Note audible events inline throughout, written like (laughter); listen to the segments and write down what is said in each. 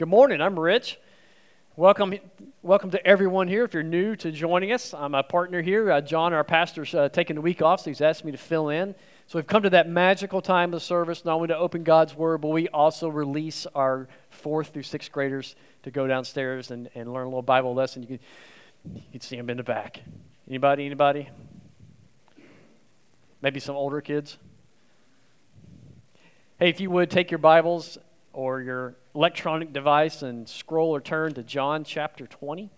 Good morning. I'm Rich. Welcome, welcome to everyone here. If you're new to joining us, I'm a partner here. Uh, John, our pastor's uh, taking the week off, so he's asked me to fill in. So we've come to that magical time of service, not only to open God's Word, but we also release our fourth through sixth graders to go downstairs and, and learn a little Bible lesson. You can, you can see them in the back. Anybody? Anybody? Maybe some older kids? Hey, if you would take your Bibles or your electronic device and scroll or turn to John chapter 20.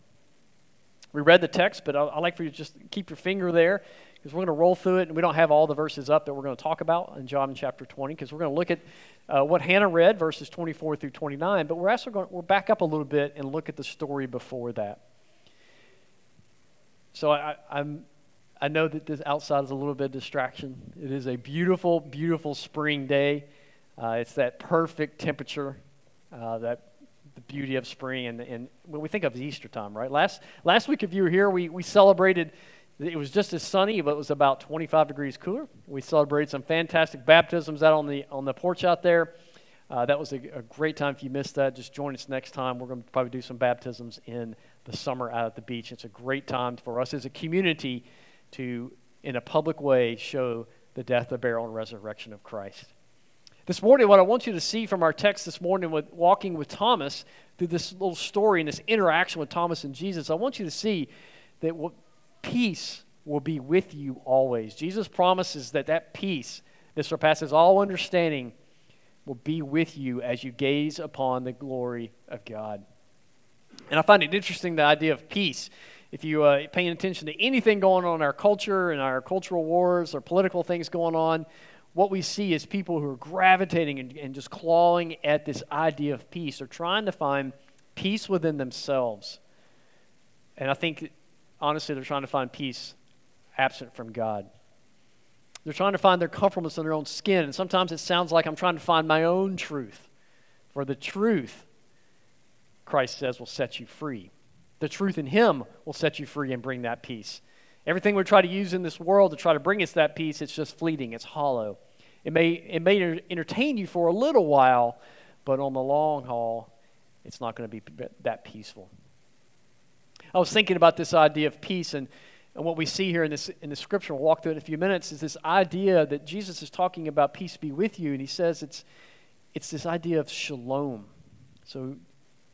We read the text, but I'd like for you to just keep your finger there because we're going to roll through it and we don't have all the verses up that we're going to talk about in John chapter 20 because we're going to look at uh, what Hannah read, verses 24 through 29, but we're also going to, we're back up a little bit and look at the story before that. So I, I'm, I know that this outside is a little bit of distraction. It is a beautiful, beautiful spring day. Uh, it's that perfect temperature, uh, that the beauty of spring, and, and when we think of Easter time, right? Last last week, if you were here, we we celebrated. It was just as sunny, but it was about 25 degrees cooler. We celebrated some fantastic baptisms out on the on the porch out there. Uh, that was a, a, great time. If you missed that, just join us next time. We're going to probably do some baptisms in the summer out at the beach. It's a great time for us as a community to, in a public way, show the death, the burial, and resurrection of Christ. This morning, what I want you to see from our text this morning with walking with Thomas through this little story and this interaction with Thomas and Jesus, I want you to see that what, peace will be with you always. Jesus promises that that peace that surpasses all understanding will be with you as you gaze upon the glory of God. And I find it interesting the idea of peace. If you uh, paying attention to anything going on in our culture and our cultural wars or political things going on, what we see is people who are gravitating and, and just clawing at this idea of peace or trying to find peace within themselves. And I think, honestly, they're trying to find peace absent from God. They're trying to find their comfortableness in their own skin. And sometimes it sounds like I'm trying to find my own truth. For the truth, Christ says, will set you free. The truth in Him will set you free and bring that peace. Everything we try to use in this world to try to bring us that peace, it's just fleeting, it's hollow. It may, it may entertain you for a little while, but on the long haul, it's not going to be that peaceful. I was thinking about this idea of peace, and, and what we see here in this in the scripture, we'll walk through it in a few minutes, is this idea that Jesus is talking about peace be with you, and he says it's, it's this idea of shalom. So,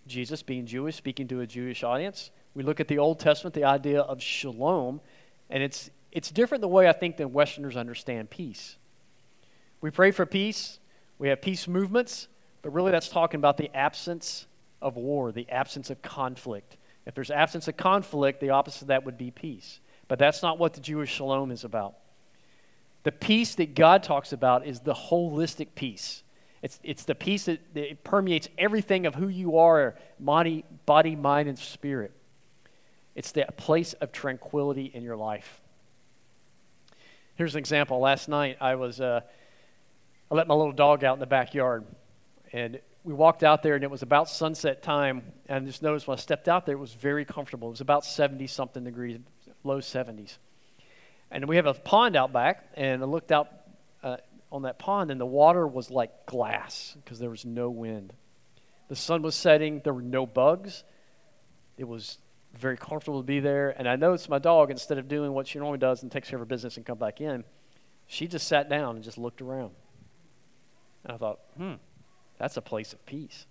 Jesus, being Jewish, speaking to a Jewish audience, we look at the Old Testament, the idea of shalom, and it's, it's different the way I think than Westerners understand peace. We pray for peace, we have peace movements, but really that's talking about the absence of war, the absence of conflict. If there's absence of conflict, the opposite of that would be peace. But that's not what the Jewish shalom is about. The peace that God talks about is the holistic peace. It's, it's the peace that, that permeates everything of who you are body, body, mind, and spirit. It's that place of tranquility in your life. Here's an example. Last night, I was uh, I let my little dog out in the backyard, and we walked out there, and it was about sunset time. And I just noticed when I stepped out there, it was very comfortable. It was about 70 something degrees, low 70s. And we have a pond out back, and I looked out uh, on that pond, and the water was like glass because there was no wind. The sun was setting, there were no bugs. It was very comfortable to be there. And I noticed my dog, instead of doing what she normally does and takes care of her business and come back in, she just sat down and just looked around. And I thought, hmm, that's a place of peace.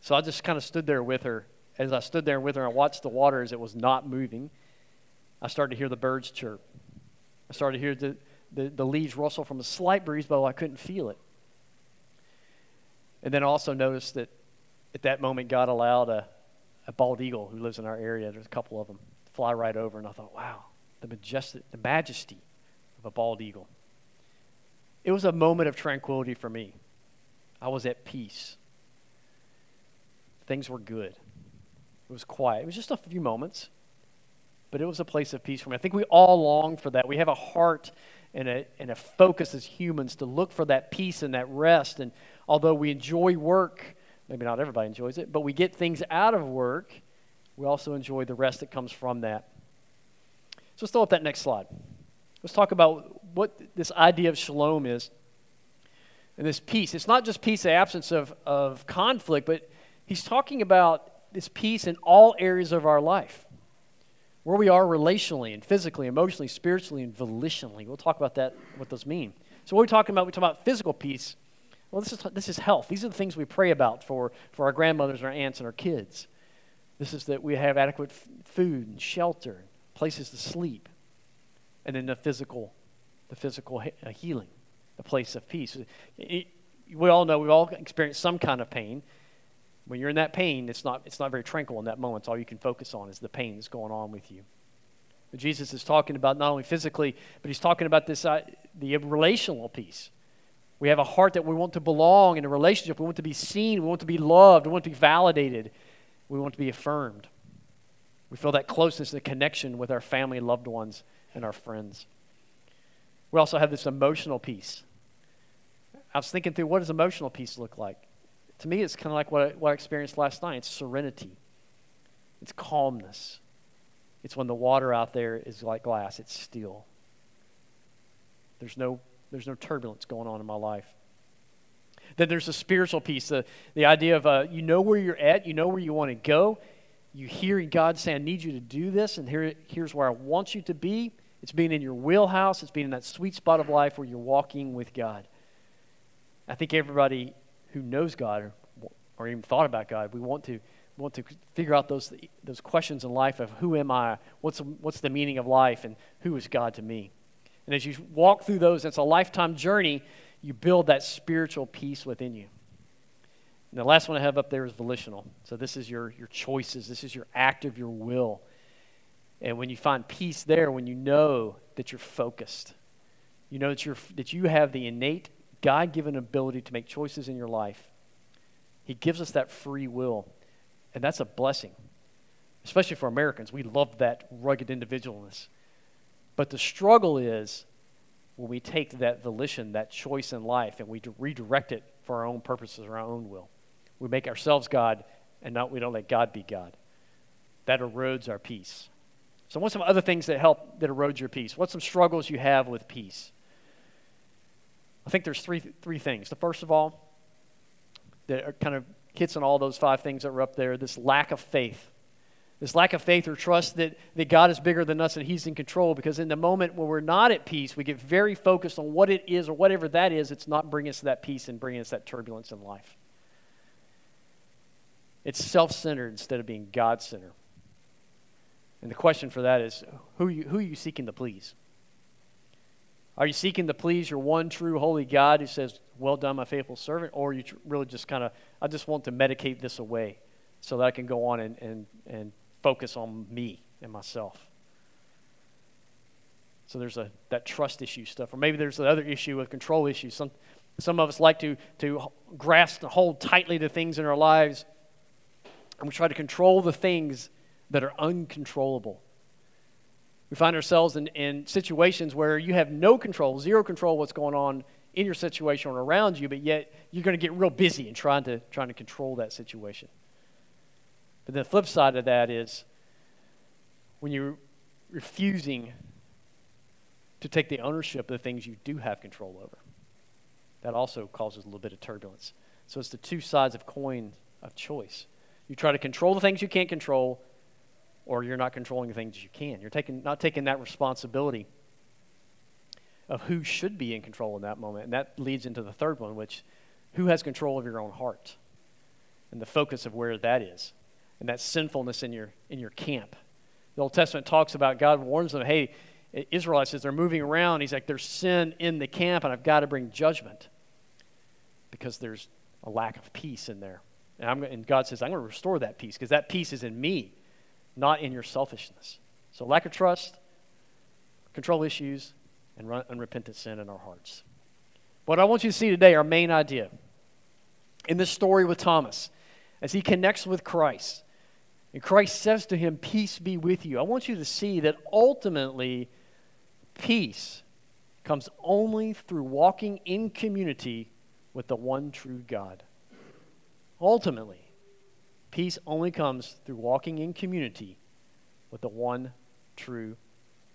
So I just kind of stood there with her. As I stood there with her, I watched the water as it was not moving. I started to hear the birds chirp. I started to hear the, the, the leaves rustle from a slight breeze, but I couldn't feel it. And then I also noticed that at that moment, God allowed a, a bald eagle who lives in our area. There's a couple of them fly right over, and I thought, wow, the majestic, the majesty of a bald eagle. It was a moment of tranquility for me. I was at peace. Things were good. It was quiet. It was just a few moments, but it was a place of peace for me. I think we all long for that. We have a heart and a, and a focus as humans to look for that peace and that rest. And although we enjoy work, Maybe not everybody enjoys it, but we get things out of work. We also enjoy the rest that comes from that. So let's throw up that next slide. Let's talk about what this idea of shalom is and this peace. It's not just peace, the absence of, of conflict, but he's talking about this peace in all areas of our life where we are relationally and physically, emotionally, spiritually, and volitionally. We'll talk about that, what those mean. So, what are we talking about? We talk about physical peace. Well, this is, this is health. These are the things we pray about for, for our grandmothers, and our aunts, and our kids. This is that we have adequate f- food and shelter, places to sleep, and then the physical, the physical he- uh, healing, the place of peace. It, we all know we've all experienced some kind of pain. When you're in that pain, it's not, it's not very tranquil in that moment. All you can focus on is the pain that's going on with you. But Jesus is talking about not only physically, but he's talking about this uh, the relational piece. We have a heart that we want to belong in a relationship. We want to be seen. We want to be loved. We want to be validated. We want to be affirmed. We feel that closeness, the connection with our family, loved ones, and our friends. We also have this emotional piece. I was thinking through what does emotional peace look like? To me, it's kind of like what I, what I experienced last night. It's serenity. It's calmness. It's when the water out there is like glass. It's still. There's no, there's no turbulence going on in my life. Then there's a spiritual piece, the, the idea of uh, you know where you're at, you know where you want to go. You hear God say, I need you to do this, and here, here's where I want you to be. It's being in your wheelhouse, it's being in that sweet spot of life where you're walking with God. I think everybody who knows God or, or even thought about God, we want to want to figure out those those questions in life of who am I, what's what's the meaning of life, and who is God to me. And as you walk through those, it's a lifetime journey. You build that spiritual peace within you. And the last one I have up there is volitional. So this is your your choices. This is your act of your will. And when you find peace there, when you know that you're focused, you know that you're that you have the innate God given ability to make choices in your life. He gives us that free will, and that's a blessing, especially for Americans. We love that rugged individualness. But the struggle is when we take that volition, that choice in life, and we redirect it for our own purposes or our own will. We make ourselves God, and not, we don't let God be God. That erodes our peace. So, what's some other things that help that erodes your peace? What's some struggles you have with peace? I think there's three, three things. The first of all, that kind of hits on all those five things that were up there this lack of faith. This lack of faith or trust that, that God is bigger than us and He's in control. Because in the moment when we're not at peace, we get very focused on what it is or whatever that is. It's not bringing us that peace and bringing us that turbulence in life. It's self centered instead of being God centered. And the question for that is who, you, who are you seeking to please? Are you seeking to please your one true holy God who says, Well done, my faithful servant? Or are you really just kind of, I just want to medicate this away so that I can go on and, and, and focus on me and myself? So there's a, that trust issue stuff. Or maybe there's another issue with control issues. Some, some of us like to, to grasp and hold tightly to things in our lives, and we try to control the things that are uncontrollable. We find ourselves in, in situations where you have no control, zero control what's going on in your situation or around you, but yet you're going to get real busy in trying to, trying to control that situation. But the flip side of that is when you're refusing to take the ownership of the things you do have control over. That also causes a little bit of turbulence. So it's the two sides of coin of choice. You try to control the things you can't control, or you're not controlling the things you can. You're taking, not taking that responsibility of who should be in control in that moment. And that leads into the third one, which who has control of your own heart and the focus of where that is and that sinfulness in your, in your camp. The Old Testament talks about God warns them, hey, Israelites, as they're moving around, he's like, there's sin in the camp, and I've got to bring judgment because there's a lack of peace in there. And, I'm, and God says, I'm going to restore that peace because that peace is in me not in your selfishness. So, lack of trust, control issues, and unrepentant sin in our hearts. What I want you to see today, our main idea in this story with Thomas, as he connects with Christ, and Christ says to him, Peace be with you. I want you to see that ultimately, peace comes only through walking in community with the one true God. Ultimately, Peace only comes through walking in community with the one true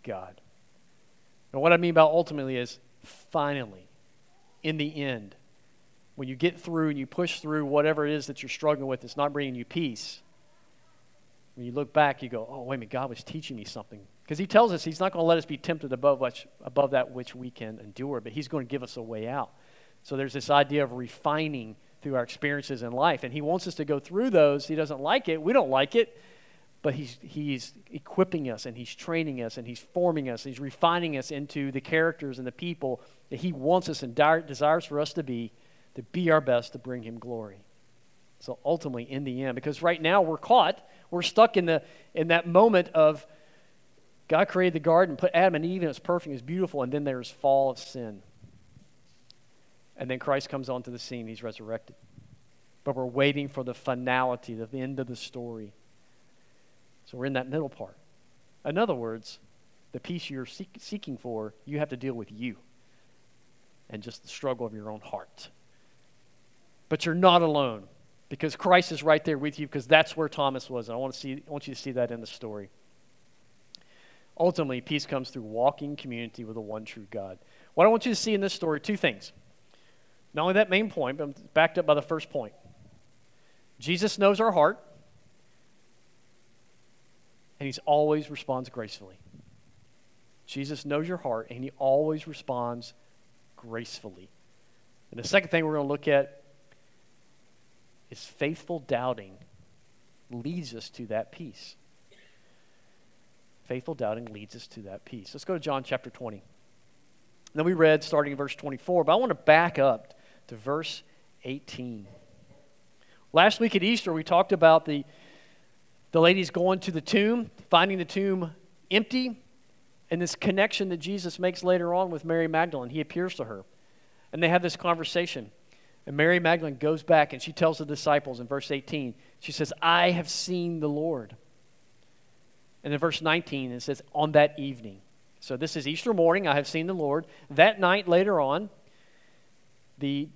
God. And what I mean by ultimately is finally, in the end, when you get through and you push through whatever it is that you're struggling with, it's not bringing you peace. When you look back, you go, oh, wait a minute, God was teaching me something. Because He tells us He's not going to let us be tempted above, which, above that which we can endure, but He's going to give us a way out. So there's this idea of refining through our experiences in life. And He wants us to go through those. He doesn't like it. We don't like it. But he's, he's equipping us and He's training us and He's forming us. He's refining us into the characters and the people that He wants us and desires for us to be, to be our best to bring Him glory. So ultimately, in the end, because right now we're caught, we're stuck in, the, in that moment of God created the garden, put Adam and Eve, and it's perfect, it's beautiful, and then there's fall of sin. And then Christ comes onto the scene, he's resurrected. But we're waiting for the finality, the end of the story. So we're in that middle part. In other words, the peace you're seek, seeking for, you have to deal with you and just the struggle of your own heart. But you're not alone because Christ is right there with you because that's where Thomas was. And I want, to see, I want you to see that in the story. Ultimately, peace comes through walking community with the one true God. What I want you to see in this story, two things. Not only that main point, but backed up by the first point. Jesus knows our heart, and he always responds gracefully. Jesus knows your heart, and he always responds gracefully. And the second thing we're going to look at is faithful doubting leads us to that peace. Faithful doubting leads us to that peace. Let's go to John chapter 20. Now, we read starting in verse 24, but I want to back up to verse 18. Last week at Easter, we talked about the, the ladies going to the tomb, finding the tomb empty, and this connection that Jesus makes later on with Mary Magdalene. He appears to her, and they have this conversation. And Mary Magdalene goes back and she tells the disciples in verse 18, she says, I have seen the Lord. And in verse 19, it says, On that evening. So this is Easter morning, I have seen the Lord. That night later on, the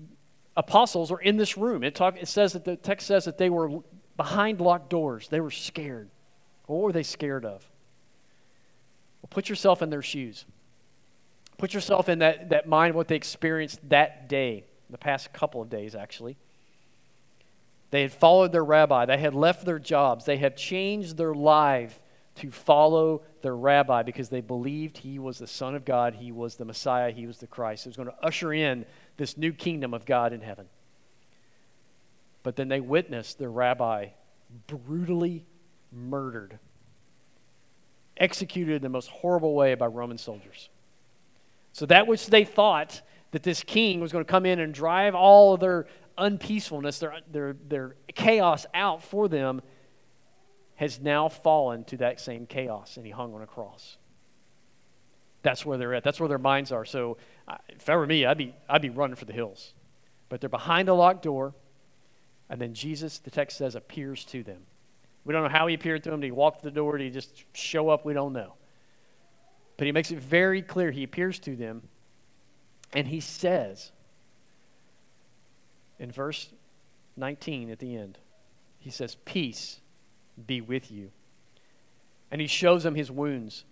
apostles are in this room. It, talk, it says that the text says that they were behind locked doors. They were scared. What were they scared of? Well, put yourself in their shoes. Put yourself in that, that mind what they experienced that day, the past couple of days, actually. They had followed their rabbi. They had left their jobs. They had changed their life to follow their rabbi because they believed he was the Son of God, he was the Messiah, he was the Christ. He was going to usher in this new kingdom of God in heaven. But then they witnessed their rabbi brutally murdered, executed in the most horrible way by Roman soldiers. So that which they thought that this king was going to come in and drive all of their unpeacefulness, their, their, their chaos out for them, has now fallen to that same chaos, and he hung on a cross. That's where they're at. That's where their minds are. So, if I were me, I'd be, I'd be running for the hills. But they're behind a locked door, and then Jesus, the text says, appears to them. We don't know how he appeared to them. Did he walk to the door? Did he just show up? We don't know. But he makes it very clear. He appears to them, and he says, in verse 19 at the end, he says, Peace be with you. And he shows them his wounds.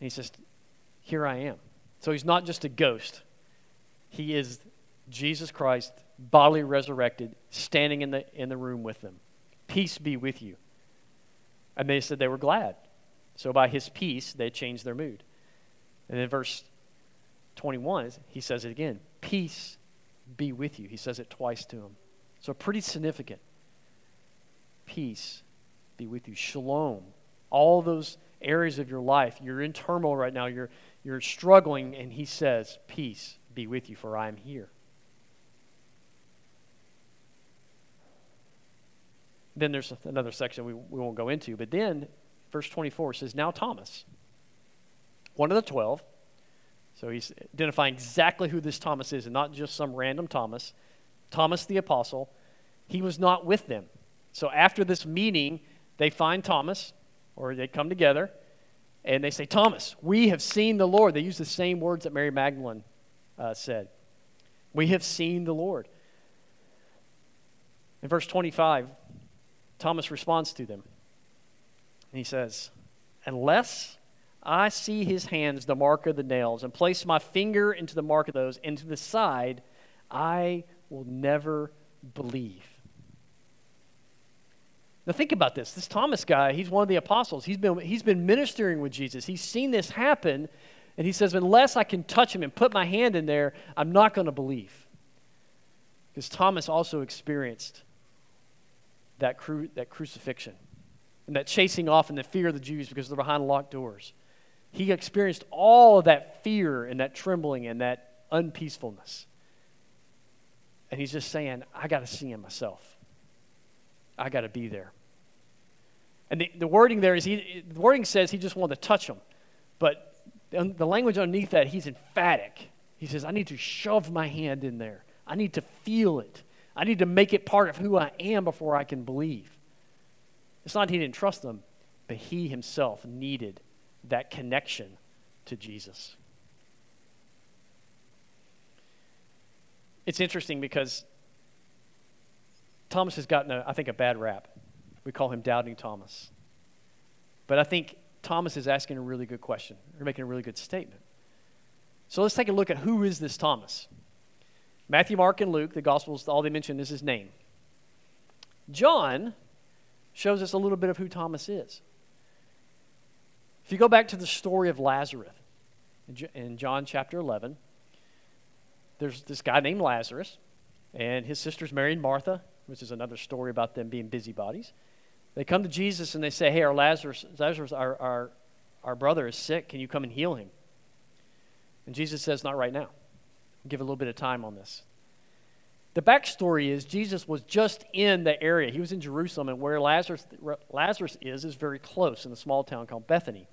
And he says, Here I am. So he's not just a ghost, he is Jesus Christ, bodily resurrected, standing in the, in the room with them. Peace be with you. And they said they were glad. So by his peace, they changed their mood. And then verse 21, he says it again Peace be with you. He says it twice to him. So pretty significant peace be with you. Shalom. All those areas of your life, you're in turmoil right now, you're, you're struggling, and he says, Peace be with you, for I am here. Then there's another section we, we won't go into, but then verse 24 says, Now Thomas, one of the twelve, so he's identifying exactly who this Thomas is and not just some random Thomas, Thomas the apostle, he was not with them. So after this meeting, they find Thomas, or they come together, and they say, Thomas, we have seen the Lord. They use the same words that Mary Magdalene uh, said. We have seen the Lord. In verse 25, Thomas responds to them. And he says, Unless I see his hands, the mark of the nails, and place my finger into the mark of those, into the side, I will never believe. Now, think about this. This Thomas guy, he's one of the apostles. He's been, he's been ministering with Jesus. He's seen this happen, and he says, Unless I can touch him and put my hand in there, I'm not going to believe. Because Thomas also experienced that, cru- that crucifixion and that chasing off and the fear of the Jews because they're behind locked doors. He experienced all of that fear and that trembling and that unpeacefulness. And he's just saying, I got to see him myself. I got to be there. And the, the wording there is, he, the wording says he just wanted to touch him. But the language underneath that, he's emphatic. He says, I need to shove my hand in there. I need to feel it. I need to make it part of who I am before I can believe. It's not he didn't trust them, but he himself needed that connection to Jesus. It's interesting because Thomas has gotten, a, I think, a bad rap. We call him Doubting Thomas. But I think Thomas is asking a really good question, or making a really good statement. So let's take a look at who is this Thomas. Matthew, Mark, and Luke, the Gospels, all they mention is his name. John shows us a little bit of who Thomas is. If you go back to the story of Lazarus in John chapter 11, there's this guy named Lazarus, and his sister's Mary and Martha, which is another story about them being busybodies. They come to Jesus and they say, Hey, our Lazarus, Lazarus our, our, our brother is sick. Can you come and heal him? And Jesus says, Not right now. give a little bit of time on this. The backstory is Jesus was just in the area. He was in Jerusalem, and where Lazarus, Lazarus is, is very close in a small town called Bethany.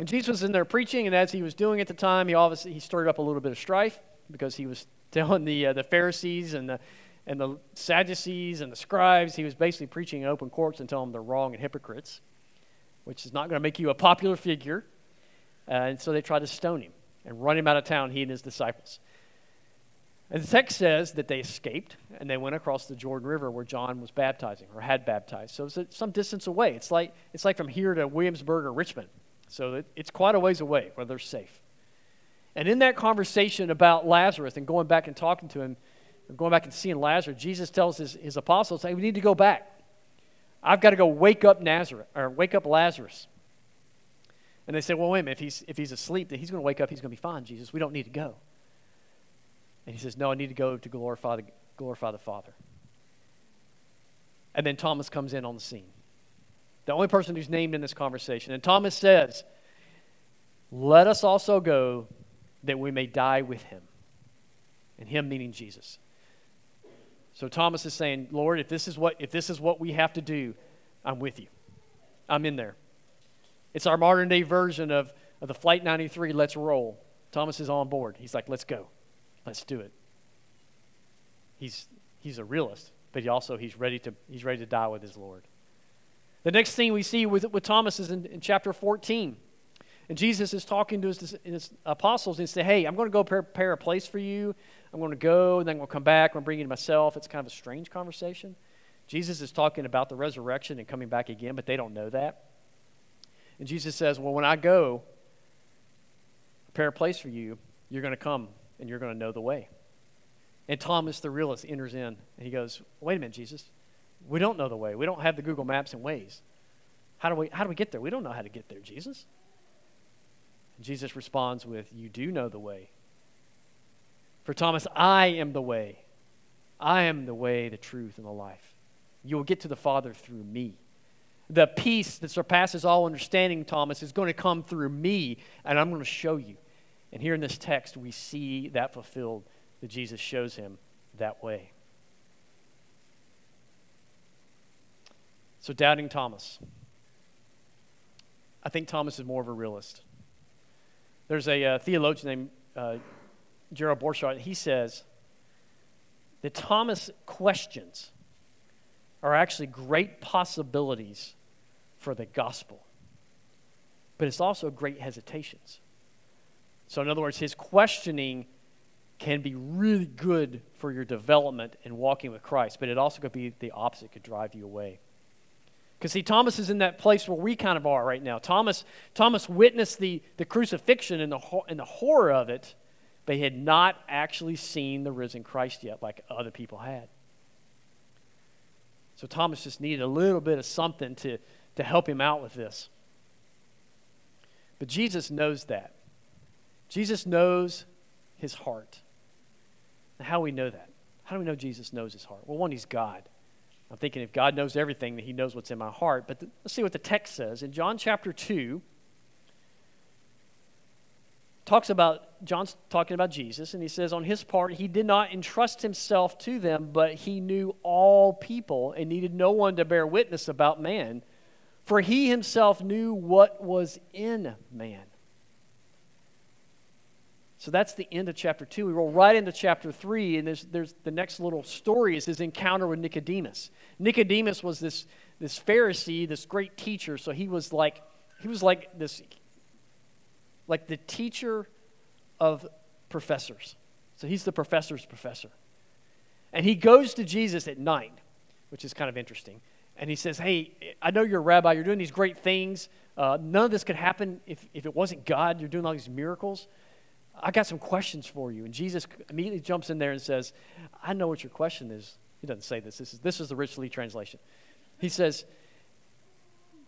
And Jesus was in there preaching, and as he was doing at the time, he obviously he stirred up a little bit of strife because he was (laughs) telling the, uh, the Pharisees and the, and the Sadducees and the scribes, he was basically preaching in open courts and telling them they're wrong and hypocrites, which is not going to make you a popular figure. Uh, and so they tried to stone him and run him out of town, he and his disciples. And the text says that they escaped and they went across the Jordan River where John was baptizing or had baptized. So it's some distance away. It's like, it's like from here to Williamsburg or Richmond. So it, it's quite a ways away where they're safe. And in that conversation about Lazarus and going back and talking to him, going back and seeing Lazarus, Jesus tells his, his apostles, hey, we need to go back. I've got to go wake up Nazareth or wake up Lazarus. And they say, well, wait a minute, if he's, if he's asleep, then he's going to wake up, he's going to be fine, Jesus. We don't need to go. And he says, No, I need to go to glorify the, glorify the Father. And then Thomas comes in on the scene. The only person who's named in this conversation. And Thomas says, Let us also go that we may die with him. And him meaning Jesus. So Thomas is saying, Lord, if this is what if this is what we have to do, I'm with you. I'm in there. It's our modern day version of, of the Flight 93, let's roll. Thomas is on board. He's like, let's go. Let's do it. He's, he's a realist, but he also he's ready to he's ready to die with his Lord. The next thing we see with, with Thomas is in, in chapter 14. And Jesus is talking to his, his apostles and he says, Hey, I'm going to go prepare a place for you. I'm going to go, and then I'm going to come back. I'm going to bring you to myself. It's kind of a strange conversation. Jesus is talking about the resurrection and coming back again, but they don't know that. And Jesus says, Well, when I go, prepare a place for you, you're going to come and you're going to know the way. And Thomas the realist enters in and he goes, Wait a minute, Jesus. We don't know the way. We don't have the Google Maps and Waze. How do we, how do we get there? We don't know how to get there, Jesus. And Jesus responds with, You do know the way. For Thomas, I am the way. I am the way, the truth, and the life. You will get to the Father through me. The peace that surpasses all understanding, Thomas, is going to come through me, and I'm going to show you. And here in this text, we see that fulfilled, that Jesus shows him that way. So, doubting Thomas. I think Thomas is more of a realist. There's a uh, theologian named uh, Gerald Borchert. He says that Thomas' questions are actually great possibilities for the gospel, but it's also great hesitations. So, in other words, his questioning can be really good for your development in walking with Christ, but it also could be the opposite, could drive you away. Because see, Thomas is in that place where we kind of are right now. Thomas, Thomas witnessed the, the crucifixion and the, and the horror of it, but he had not actually seen the risen Christ yet, like other people had. So Thomas just needed a little bit of something to, to help him out with this. But Jesus knows that. Jesus knows his heart. Now, how do we know that? How do we know Jesus knows his heart? Well, one, he's God. I'm thinking if God knows everything, that he knows what's in my heart. But let's see what the text says. In John chapter 2, talks about John's talking about Jesus, and he says, on his part, he did not entrust himself to them, but he knew all people and needed no one to bear witness about man, for he himself knew what was in man. So that's the end of chapter two. We roll right into chapter three, and there's, there's the next little story is his encounter with Nicodemus. Nicodemus was this, this Pharisee, this great teacher. So he was like he was like this like the teacher of professors. So he's the professor's professor. And he goes to Jesus at night, which is kind of interesting. And he says, Hey, I know you're a rabbi. You're doing these great things. Uh, none of this could happen if, if it wasn't God. You're doing all these miracles. I got some questions for you. And Jesus immediately jumps in there and says, I know what your question is. He doesn't say this. This is, this is the Rich Lee translation. He says,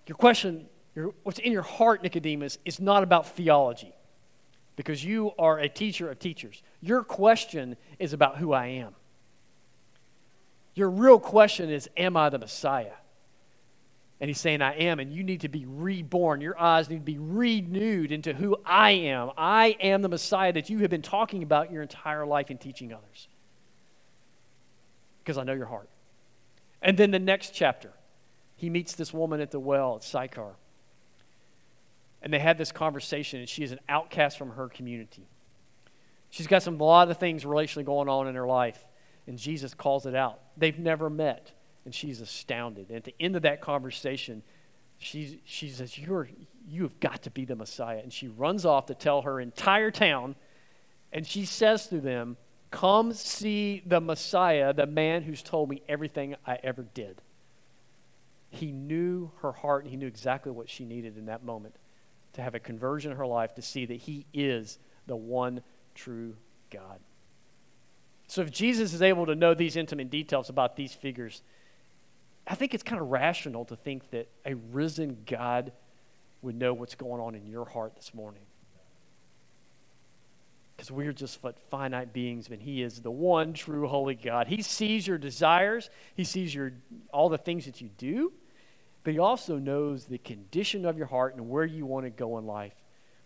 Your question your, what's in your heart, Nicodemus, is not about theology because you are a teacher of teachers. Your question is about who I am. Your real question is, Am I the Messiah? And he's saying, I am, and you need to be reborn. Your eyes need to be renewed into who I am. I am the Messiah that you have been talking about your entire life and teaching others. Because I know your heart. And then the next chapter, he meets this woman at the well at Sychar. And they had this conversation, and she is an outcast from her community. She's got some a lot of things relationally going on in her life, and Jesus calls it out. They've never met, and she's astounded. And at the end of that conversation, she, she says, You're, You have got to be the Messiah. And she runs off to tell her entire town, and she says to them, Come see the Messiah, the man who's told me everything I ever did. He knew her heart, and he knew exactly what she needed in that moment to have a conversion in her life to see that He is the one true God. So if Jesus is able to know these intimate details about these figures, I think it's kind of rational to think that a risen God would know what's going on in your heart this morning. Because we're just finite beings, but He is the one true holy God. He sees your desires, He sees your all the things that you do, but He also knows the condition of your heart and where you want to go in life.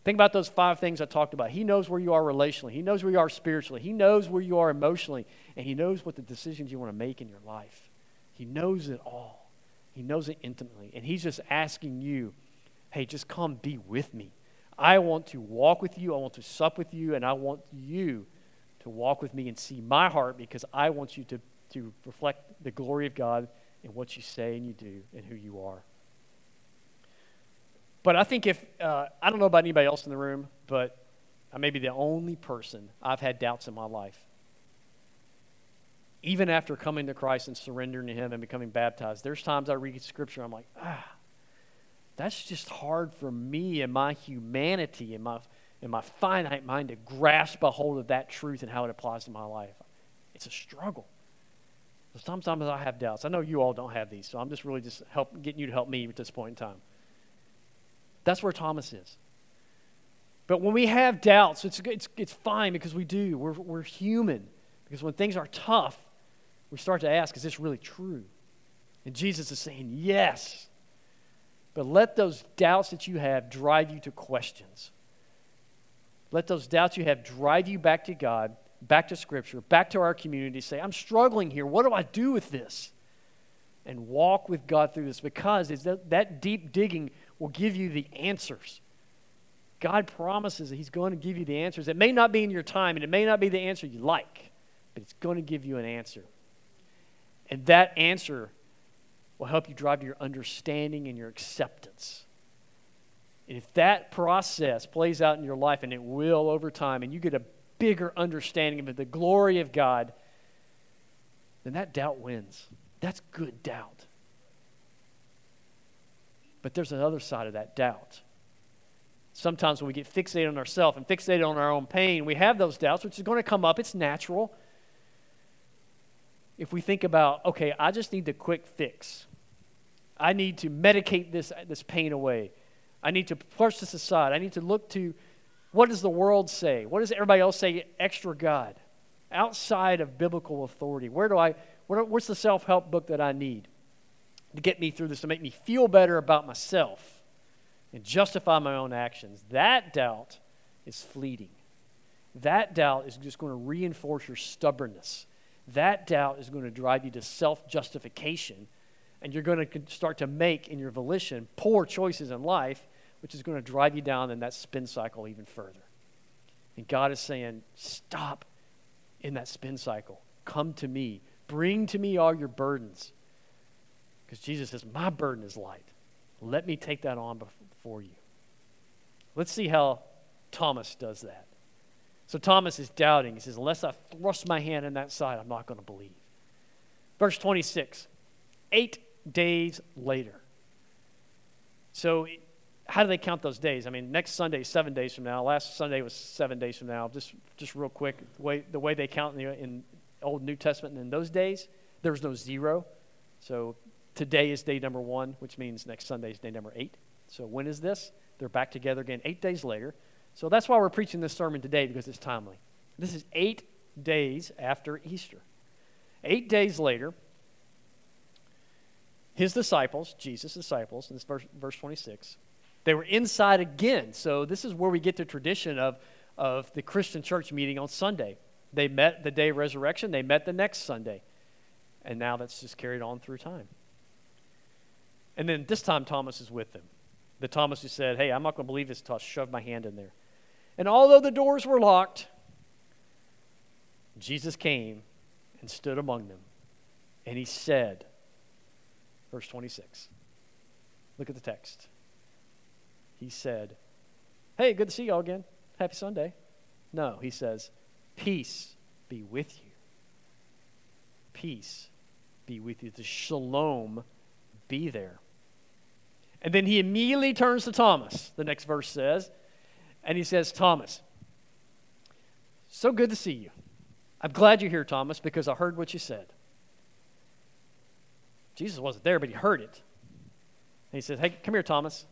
Think about those five things I talked about. He knows where you are relationally, He knows where you are spiritually, He knows where you are emotionally, and He knows what the decisions you want to make in your life. He knows it all, He knows it intimately. And He's just asking you, hey, just come be with me. I want to walk with you, I want to sup with you, and I want you to walk with me and see my heart because I want you to, to reflect the glory of God in what you say and you do and who you are. But I think if, uh, I don't know about anybody else in the room, but I may be the only person I've had doubts in my life. Even after coming to Christ and surrendering to Him and becoming baptized, there's times I read Scripture, and I'm like, ah, that's just hard for me and my humanity and my, and my finite mind to grasp a hold of that truth and how it applies to my life. It's a struggle. Sometimes I have doubts. I know you all don't have these, so I'm just really just help, getting you to help me at this point in time. That's where Thomas is. But when we have doubts, it's, it's, it's fine because we do. We're, we're human. Because when things are tough, we start to ask, is this really true? And Jesus is saying, yes. But let those doubts that you have drive you to questions. Let those doubts you have drive you back to God back to Scripture, back to our community, say, I'm struggling here. What do I do with this? And walk with God through this because that, that deep digging will give you the answers. God promises that He's going to give you the answers. It may not be in your time, and it may not be the answer you like, but it's going to give you an answer. And that answer will help you drive to your understanding and your acceptance. And if that process plays out in your life, and it will over time, and you get a bigger understanding of the glory of God, then that doubt wins. That's good doubt. But there's another side of that doubt. Sometimes when we get fixated on ourselves and fixated on our own pain, we have those doubts, which is going to come up. It's natural. If we think about, okay, I just need the quick fix. I need to medicate this, this pain away. I need to push this aside. I need to look to what does the world say? What does everybody else say extra God? Outside of biblical authority. Where do I, where, what's the self help book that I need to get me through this, to make me feel better about myself and justify my own actions? That doubt is fleeting. That doubt is just going to reinforce your stubbornness. That doubt is going to drive you to self justification, and you're going to start to make in your volition poor choices in life which is going to drive you down in that spin cycle even further. And God is saying, stop in that spin cycle. Come to me. Bring to me all your burdens. Because Jesus says, My burden is light. Let me take that on before you. Let's see how Thomas does that. So Thomas is doubting. He says, Unless I thrust my hand in that side, I'm not going to believe. Verse 26 Eight days later. So how do they count those days? I mean, next Sunday is seven days from now. Last Sunday was seven days from now. Just, just real quick, the way, the way they count in the in Old New Testament in those days, there was no zero. So today is day number one, which means next Sunday is day number eight. So when is this? They're back together again eight days later. So that's why we're preaching this sermon today because it's timely. This is eight days after Easter. Eight days later, his disciples, Jesus' disciples, in this verse, verse 26, they were inside again. So this is where we get the tradition of, of the Christian church meeting on Sunday. They met the day of resurrection, they met the next Sunday. And now that's just carried on through time. And then this time Thomas is with them. The Thomas who said, Hey, I'm not going to believe this until I shove my hand in there. And although the doors were locked, Jesus came and stood among them. And he said, verse 26. Look at the text he said, Hey, good to see y'all again. Happy Sunday. No, he says, Peace be with you. Peace be with you. The shalom be there. And then he immediately turns to Thomas, the next verse says, and he says, Thomas, so good to see you. I'm glad you're here, Thomas, because I heard what you said. Jesus wasn't there, but he heard it. And he says, Hey, come here, Thomas.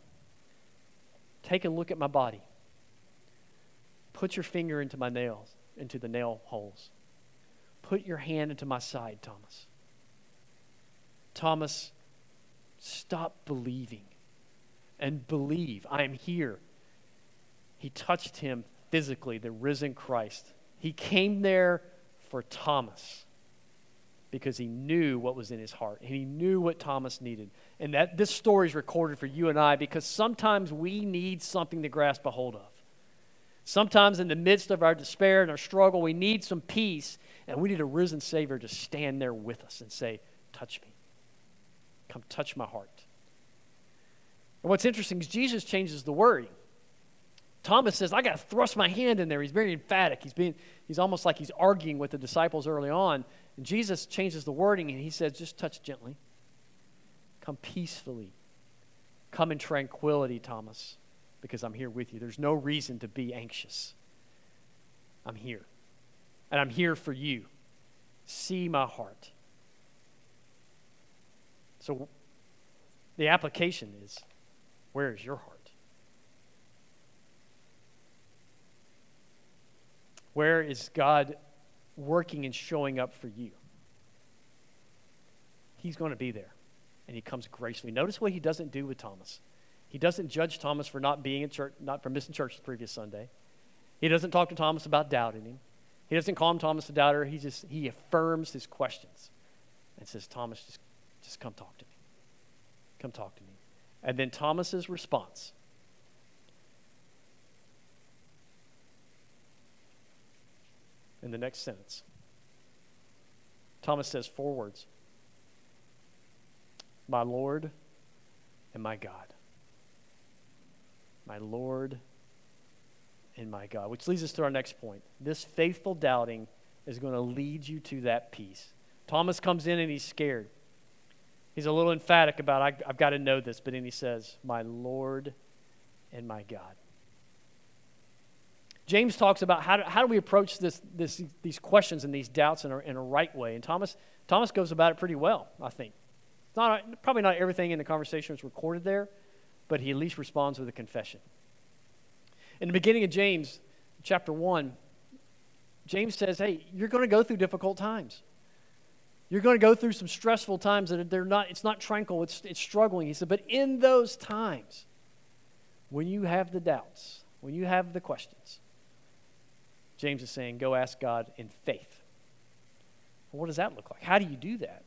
Take a look at my body. Put your finger into my nails, into the nail holes. Put your hand into my side, Thomas. Thomas, stop believing and believe. I am here. He touched him physically, the risen Christ. He came there for Thomas because he knew what was in his heart and he knew what Thomas needed. And that this story is recorded for you and I because sometimes we need something to grasp a hold of. Sometimes in the midst of our despair and our struggle, we need some peace and we need a risen Savior to stand there with us and say, Touch me. Come touch my heart. And what's interesting is Jesus changes the wording. Thomas says, I got to thrust my hand in there. He's very emphatic. He's, being, he's almost like he's arguing with the disciples early on. And Jesus changes the wording and he says, just touch gently. Come peacefully. Come in tranquility, Thomas, because I'm here with you. There's no reason to be anxious. I'm here. And I'm here for you. See my heart. So the application is where is your heart? Where is God working and showing up for you. He's going to be there. And he comes gracefully. Notice what he doesn't do with Thomas. He doesn't judge Thomas for not being in church, not for missing church the previous Sunday. He doesn't talk to Thomas about doubting him. He doesn't call him Thomas a doubter. He just he affirms his questions and says, Thomas, just, just come talk to me. Come talk to me. And then Thomas's response in the next sentence. Thomas says four words My Lord and my God. My Lord and my God. Which leads us to our next point. This faithful doubting is going to lead you to that peace. Thomas comes in and he's scared. He's a little emphatic about, I, have got to know this, but then he says, My Lord and my God. James talks about how do, how do we approach this, this, these questions and these doubts in a, in a right way. And Thomas, Thomas goes about it pretty well, I think. It's not, probably not everything in the conversation is recorded there, but he at least responds with a confession. In the beginning of James, chapter 1, James says, hey, you're going to go through difficult times. You're going to go through some stressful times that they're not, it's not tranquil, it's, it's struggling. He said, but in those times, when you have the doubts, when you have the questions, James is saying, go ask God in faith. Well, what does that look like? How do you do that?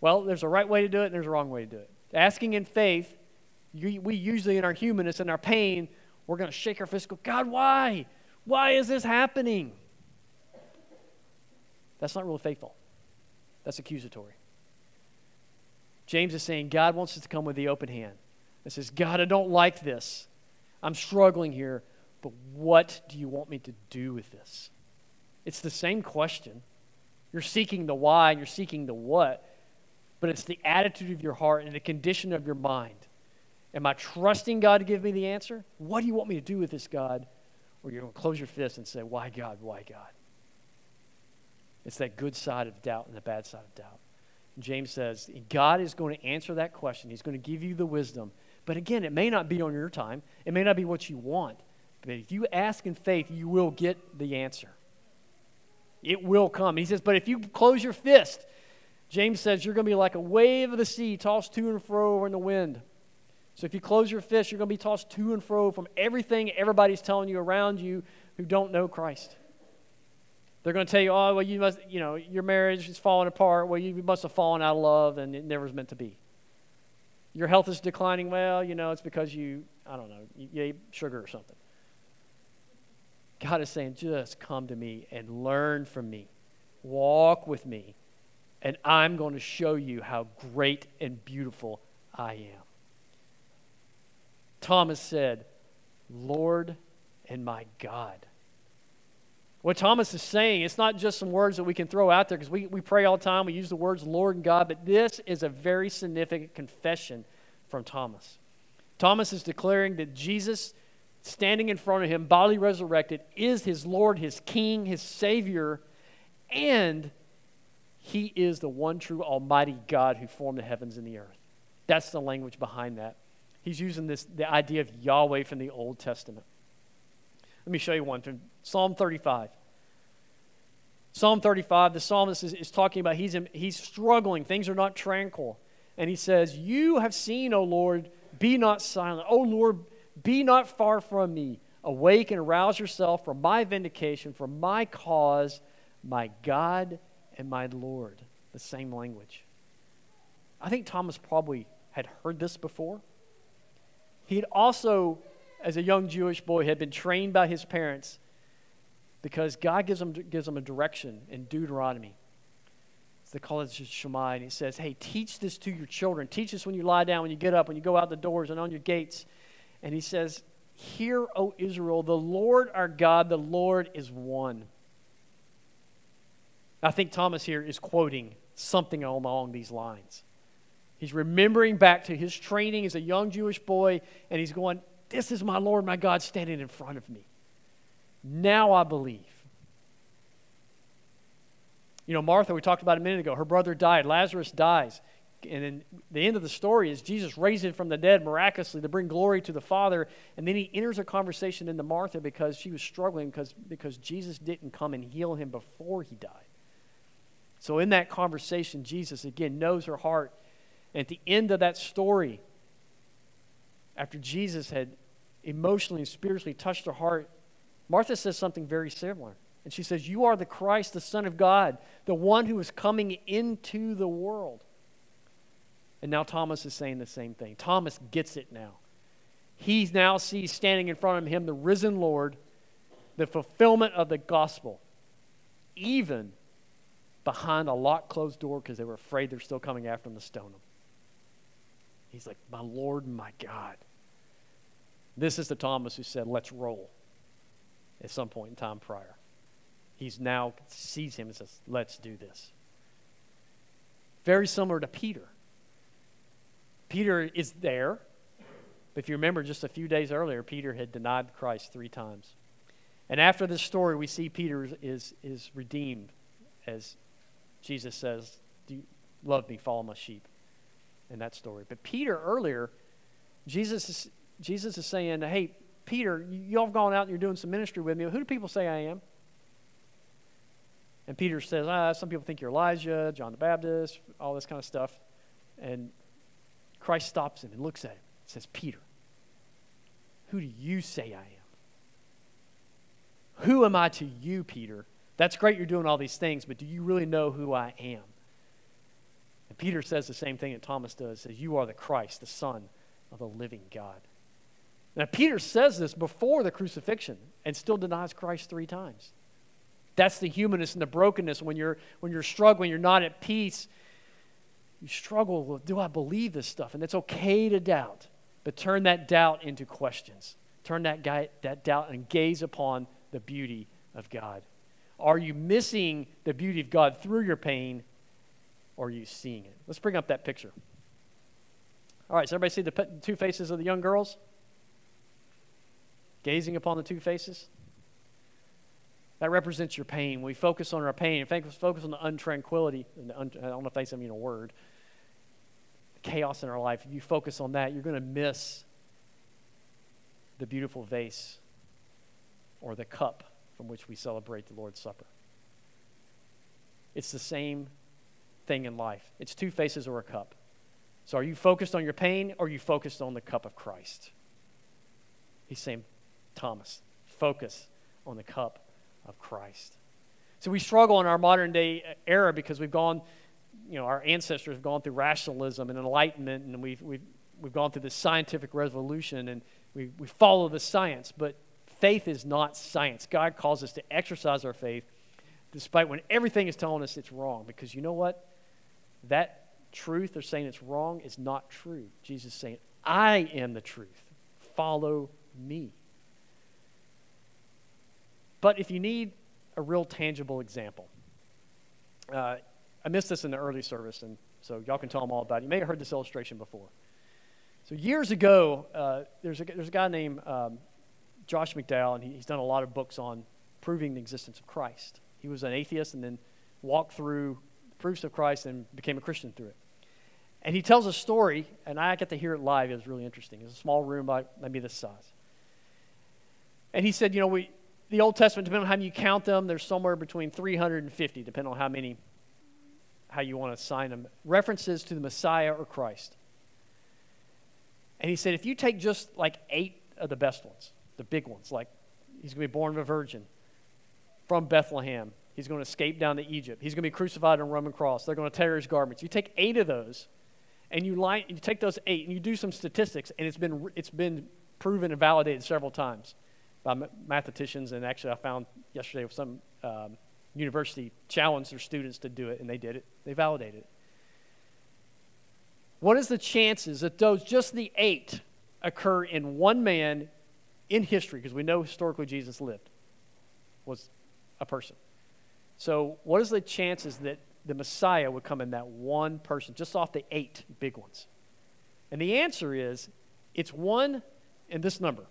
Well, there's a right way to do it and there's a wrong way to do it. Asking in faith, we usually in our humanness and our pain, we're going to shake our fist go, God, why? Why is this happening? That's not really faithful. That's accusatory. James is saying God wants us to come with the open hand. It says, God, I don't like this. I'm struggling here, but what do you want me to do with this? It's the same question. You're seeking the why and you're seeking the what, but it's the attitude of your heart and the condition of your mind. Am I trusting God to give me the answer? What do you want me to do with this, God? Or you're going to close your fist and say, Why God? Why God? It's that good side of doubt and the bad side of doubt. James says, God is going to answer that question. He's going to give you the wisdom. But again, it may not be on your time, it may not be what you want. If you ask in faith, you will get the answer. It will come. He says, But if you close your fist, James says, you're going to be like a wave of the sea tossed to and fro in the wind. So if you close your fist, you're going to be tossed to and fro from everything everybody's telling you around you who don't know Christ. They're going to tell you, oh, well, you must, you know, your marriage is falling apart. Well, you must have fallen out of love and it never was meant to be. Your health is declining. Well, you know, it's because you, I don't know, you ate sugar or something. God is saying, just come to me and learn from me. Walk with me, and I'm going to show you how great and beautiful I am. Thomas said, Lord and my God. What Thomas is saying, it's not just some words that we can throw out there because we, we pray all the time, we use the words Lord and God, but this is a very significant confession from Thomas. Thomas is declaring that Jesus, standing in front of him, bodily resurrected, is his Lord, his King, his Savior, and he is the one true Almighty God who formed the heavens and the earth. That's the language behind that. He's using this the idea of Yahweh from the Old Testament. Let me show you one from Psalm 35. Psalm 35, the psalmist is, is talking about he's, he's struggling. Things are not tranquil. And he says, You have seen, O Lord, be not silent. O Lord, be not far from me. Awake and arouse yourself for my vindication, for my cause, my God and my Lord. The same language. I think Thomas probably had heard this before. He had also, as a young Jewish boy, had been trained by his parents because God gives him, gives him a direction in Deuteronomy. It's the college of Shema, and he says, Hey, teach this to your children. Teach this when you lie down, when you get up, when you go out the doors, and on your gates. And he says, Hear, O Israel, the Lord our God, the Lord is one. I think Thomas here is quoting something along these lines. He's remembering back to his training as a young Jewish boy, and he's going, This is my Lord, my God, standing in front of me. Now I believe. You know, Martha, we talked about a minute ago, her brother died, Lazarus dies. And then the end of the story is Jesus raised him from the dead miraculously to bring glory to the Father. And then he enters a conversation into Martha because she was struggling because, because Jesus didn't come and heal him before he died. So, in that conversation, Jesus again knows her heart and at the end of that story, after Jesus had emotionally and spiritually touched her heart, Martha says something very similar. And she says, You are the Christ, the Son of God, the one who is coming into the world. And now Thomas is saying the same thing. Thomas gets it now. He now sees standing in front of him the risen Lord, the fulfillment of the gospel, even behind a locked closed door because they were afraid they're still coming after him to stone him. He's like, My Lord my God. This is the Thomas who said, Let's roll at some point in time prior. He's now sees him and says, Let's do this. Very similar to Peter. Peter is there. But if you remember, just a few days earlier, Peter had denied Christ three times. And after this story, we see Peter is, is redeemed as Jesus says, Do you love me? Follow my sheep. In that story. But Peter earlier, Jesus is, Jesus is saying, Hey, Peter, y'all have gone out and you're doing some ministry with me. Who do people say I am? And Peter says, ah, some people think you're Elijah, John the Baptist, all this kind of stuff. And Christ stops him and looks at him and says, Peter, who do you say I am? Who am I to you, Peter? That's great you're doing all these things, but do you really know who I am? And Peter says the same thing that Thomas does, says, You are the Christ, the Son of the living God. Now, Peter says this before the crucifixion and still denies Christ three times. That's the humanness and the brokenness when you're, when you're struggling, you're not at peace. You struggle with, do I believe this stuff? And it's okay to doubt, but turn that doubt into questions. Turn that, guy, that doubt and gaze upon the beauty of God. Are you missing the beauty of God through your pain, or are you seeing it? Let's bring up that picture. All right, so everybody see the two faces of the young girls? Gazing upon the two faces? That represents your pain. We focus on our pain. In focus on the untranquility. I don't know if that's even a word. Chaos in our life. If you focus on that, you're going to miss the beautiful vase or the cup from which we celebrate the Lord's Supper. It's the same thing in life. It's two faces or a cup. So are you focused on your pain or are you focused on the cup of Christ? He's saying, Thomas, focus on the cup of Christ. So we struggle in our modern day era because we've gone, you know, our ancestors have gone through rationalism and enlightenment, and we've, we've, we've gone through this scientific revolution, and we, we follow the science. But faith is not science. God calls us to exercise our faith despite when everything is telling us it's wrong. Because you know what? That truth or saying it's wrong is not true. Jesus is saying, I am the truth. Follow me. But if you need a real tangible example, uh, I missed this in the early service, and so y'all can tell them all about it. You may have heard this illustration before. So years ago, uh, there's, a, there's a guy named um, Josh McDowell, and he, he's done a lot of books on proving the existence of Christ. He was an atheist and then walked through proofs of Christ and became a Christian through it. And he tells a story, and I get to hear it live. It was really interesting. It's a small room, about maybe this size. And he said, you know, we, the Old Testament, depending on how you count them, there's somewhere between 350, depending on how many, how you want to assign them, references to the Messiah or Christ. And he said, if you take just like eight of the best ones, the big ones, like he's going to be born of a virgin from Bethlehem, he's going to escape down to Egypt, he's going to be crucified on a Roman cross, they're going to tear his garments. You take eight of those, and you, line, you take those eight and you do some statistics, and it's been, it's been proven and validated several times by mathematicians, and actually I found yesterday with some um, university challenged their students to do it, and they did it. They validated it. What is the chances that those just the eight occur in one man in history? Because we know historically Jesus lived, was a person. So, what is the chances that the Messiah would come in that one person, just off the eight big ones? And the answer is it's one in this number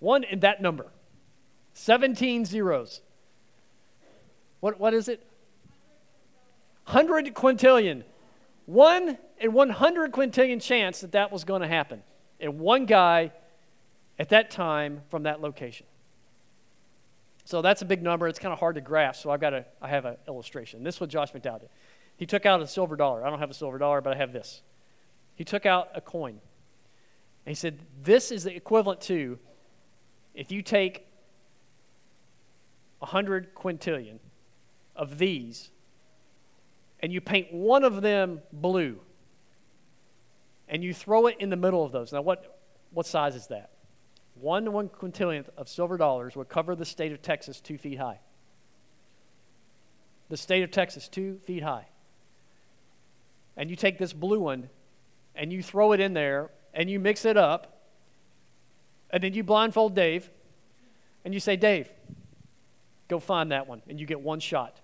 one in that number. 17 zeros. What, what is it? 100 quintillion. One in 100 quintillion chance that that was going to happen. And one guy at that time from that location. So that's a big number. It's kind of hard to grasp. So I've got a, I have an illustration. This is what Josh McDowell did. He took out a silver dollar. I don't have a silver dollar, but I have this. He took out a coin. And he said, This is the equivalent to if you take 100 quintillion of these and you paint one of them blue and you throw it in the middle of those, now what, what size is that? One one quintillionth of silver dollars would cover the state of Texas two feet high. The state of Texas, two feet high. And you take this blue one and you throw it in there and you mix it up and then you blindfold Dave and you say, Dave, go find that one. And you get one shot.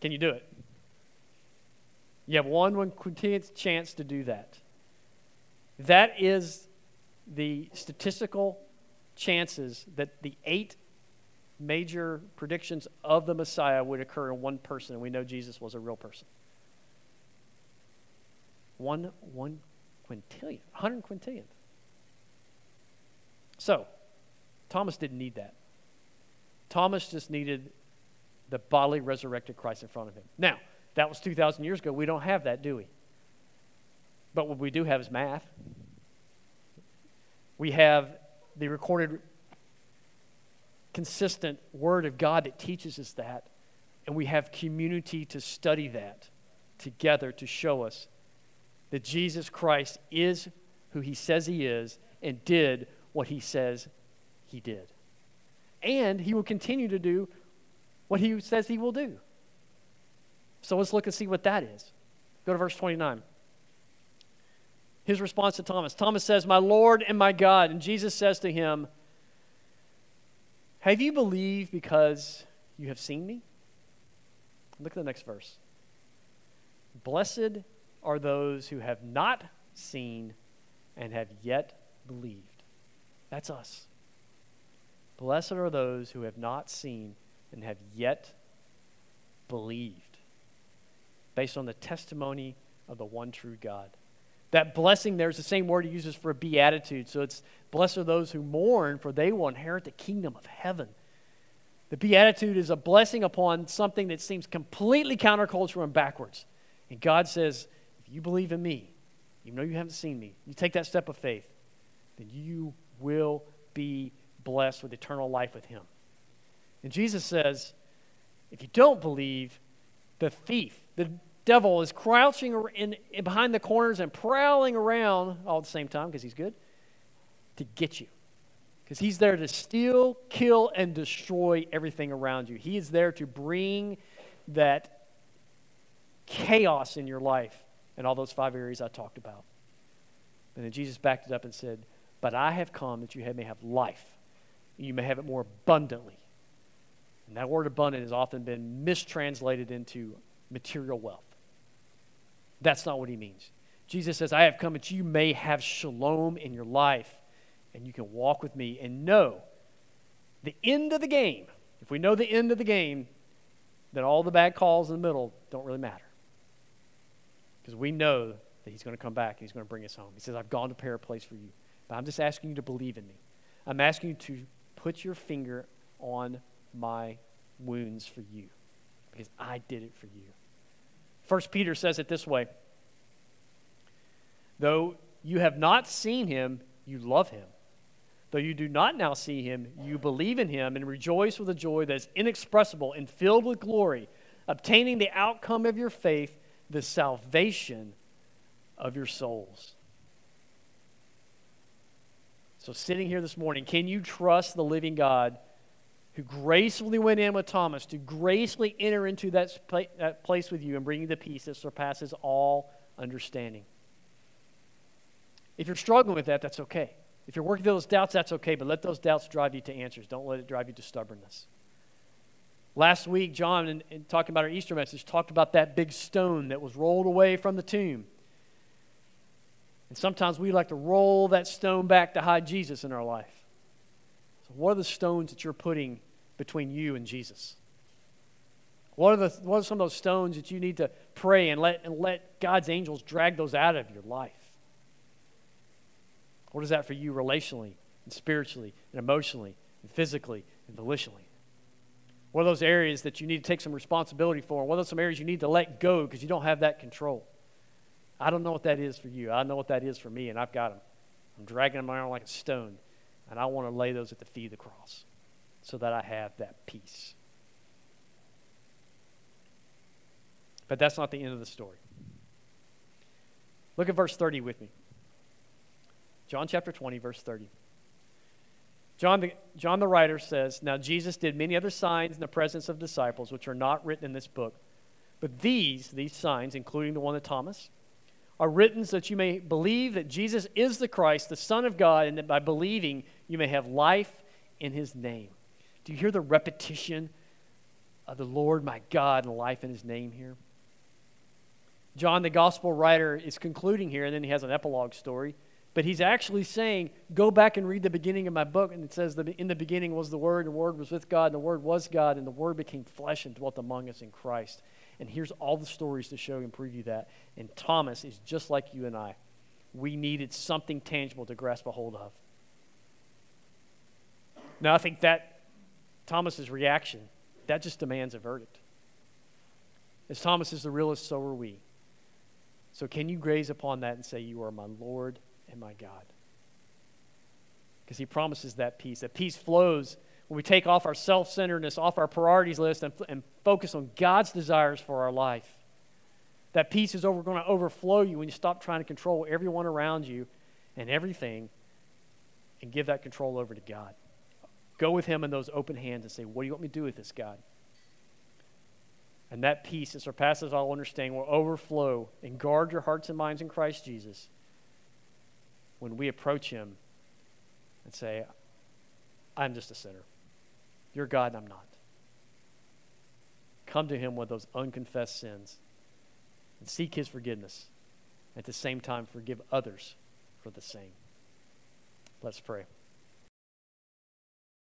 Can you do it? You have one one quintillionth chance to do that. That is the statistical chances that the eight major predictions of the Messiah would occur in one person, and we know Jesus was a real person. One, one quintillion, 100 quintillionth. So, Thomas didn't need that. Thomas just needed the bodily resurrected Christ in front of him. Now, that was 2,000 years ago. We don't have that, do we? But what we do have is math. We have the recorded, consistent Word of God that teaches us that. And we have community to study that together to show us that Jesus Christ is who he says he is and did what he says he did. And he will continue to do what he says he will do. So let's look and see what that is. Go to verse 29. His response to Thomas Thomas says, My Lord and my God. And Jesus says to him, Have you believed because you have seen me? Look at the next verse. Blessed are those who have not seen and have yet believed. That's us. Blessed are those who have not seen and have yet believed, based on the testimony of the one true God. That blessing there is the same word he uses for a beatitude. So it's blessed are those who mourn, for they will inherit the kingdom of heaven. The beatitude is a blessing upon something that seems completely countercultural and backwards. And God says, if you believe in me, even though you haven't seen me, you take that step of faith, then you will be blessed with eternal life with him. And Jesus says, if you don't believe, the thief, the devil is crouching in, in behind the corners and prowling around all at the same time because he's good to get you. Because he's there to steal, kill, and destroy everything around you. He is there to bring that chaos in your life and all those five areas I talked about. And then Jesus backed it up and said, But I have come that you may have life, you may have it more abundantly. And that word abundant has often been mistranslated into material wealth. That's not what he means. Jesus says, I have come that you may have shalom in your life and you can walk with me and know the end of the game. If we know the end of the game, then all the bad calls in the middle don't really matter. Because we know that he's going to come back and he's going to bring us home. He says, I've gone to prepare a place for you. But I'm just asking you to believe in me. I'm asking you to put your finger on my wounds for you because I did it for you. First Peter says it this way Though you have not seen him, you love him. Though you do not now see him, you believe in him and rejoice with a joy that is inexpressible and filled with glory, obtaining the outcome of your faith, the salvation of your souls. So, sitting here this morning, can you trust the living God who gracefully went in with Thomas to gracefully enter into that, that place with you and bring you the peace that surpasses all understanding. If you're struggling with that, that's okay. If you're working through those doubts, that's okay, but let those doubts drive you to answers. Don't let it drive you to stubbornness. Last week, John, in, in talking about our Easter message, talked about that big stone that was rolled away from the tomb. And sometimes we like to roll that stone back to hide Jesus in our life. So, what are the stones that you're putting between you and Jesus? What are, the, what are some of those stones that you need to pray and let, and let God's angels drag those out of your life? What is that for you relationally and spiritually and emotionally and physically and volitionally? What are those areas that you need to take some responsibility for? What are some areas you need to let go because you don't have that control? I don't know what that is for you. I know what that is for me, and I've got them. I'm dragging them around like a stone. And I want to lay those at the feet of the cross so that I have that peace. But that's not the end of the story. Look at verse 30 with me. John chapter 20, verse 30. John the, John the writer says, Now Jesus did many other signs in the presence of disciples, which are not written in this book. But these, these signs, including the one of Thomas, are written so that you may believe that Jesus is the Christ, the Son of God, and that by believing you may have life in his name. Do you hear the repetition of the Lord my God and life in his name here? John, the gospel writer, is concluding here, and then he has an epilogue story. But he's actually saying, go back and read the beginning of my book. And it says, In the beginning was the Word, and the Word was with God, and the Word was God, and the Word became flesh and dwelt among us in Christ. And here's all the stories to show and preview that. And Thomas is just like you and I. We needed something tangible to grasp a hold of. Now, I think that Thomas's reaction, that just demands a verdict. As Thomas is the realist, so are we. So, can you graze upon that and say, You are my Lord and my God? Because he promises that peace. That peace flows when we take off our self centeredness, off our priorities list, and, and focus on God's desires for our life. That peace is over, going to overflow you when you stop trying to control everyone around you and everything and give that control over to God. Go with Him in those open hands and say, What do you want me to do with this, God? And that peace that surpasses all understanding will overflow and guard your hearts and minds in Christ Jesus when we approach Him and say, I'm just a sinner. You're God and I'm not. Come to Him with those unconfessed sins and seek His forgiveness. At the same time, forgive others for the same. Let's pray.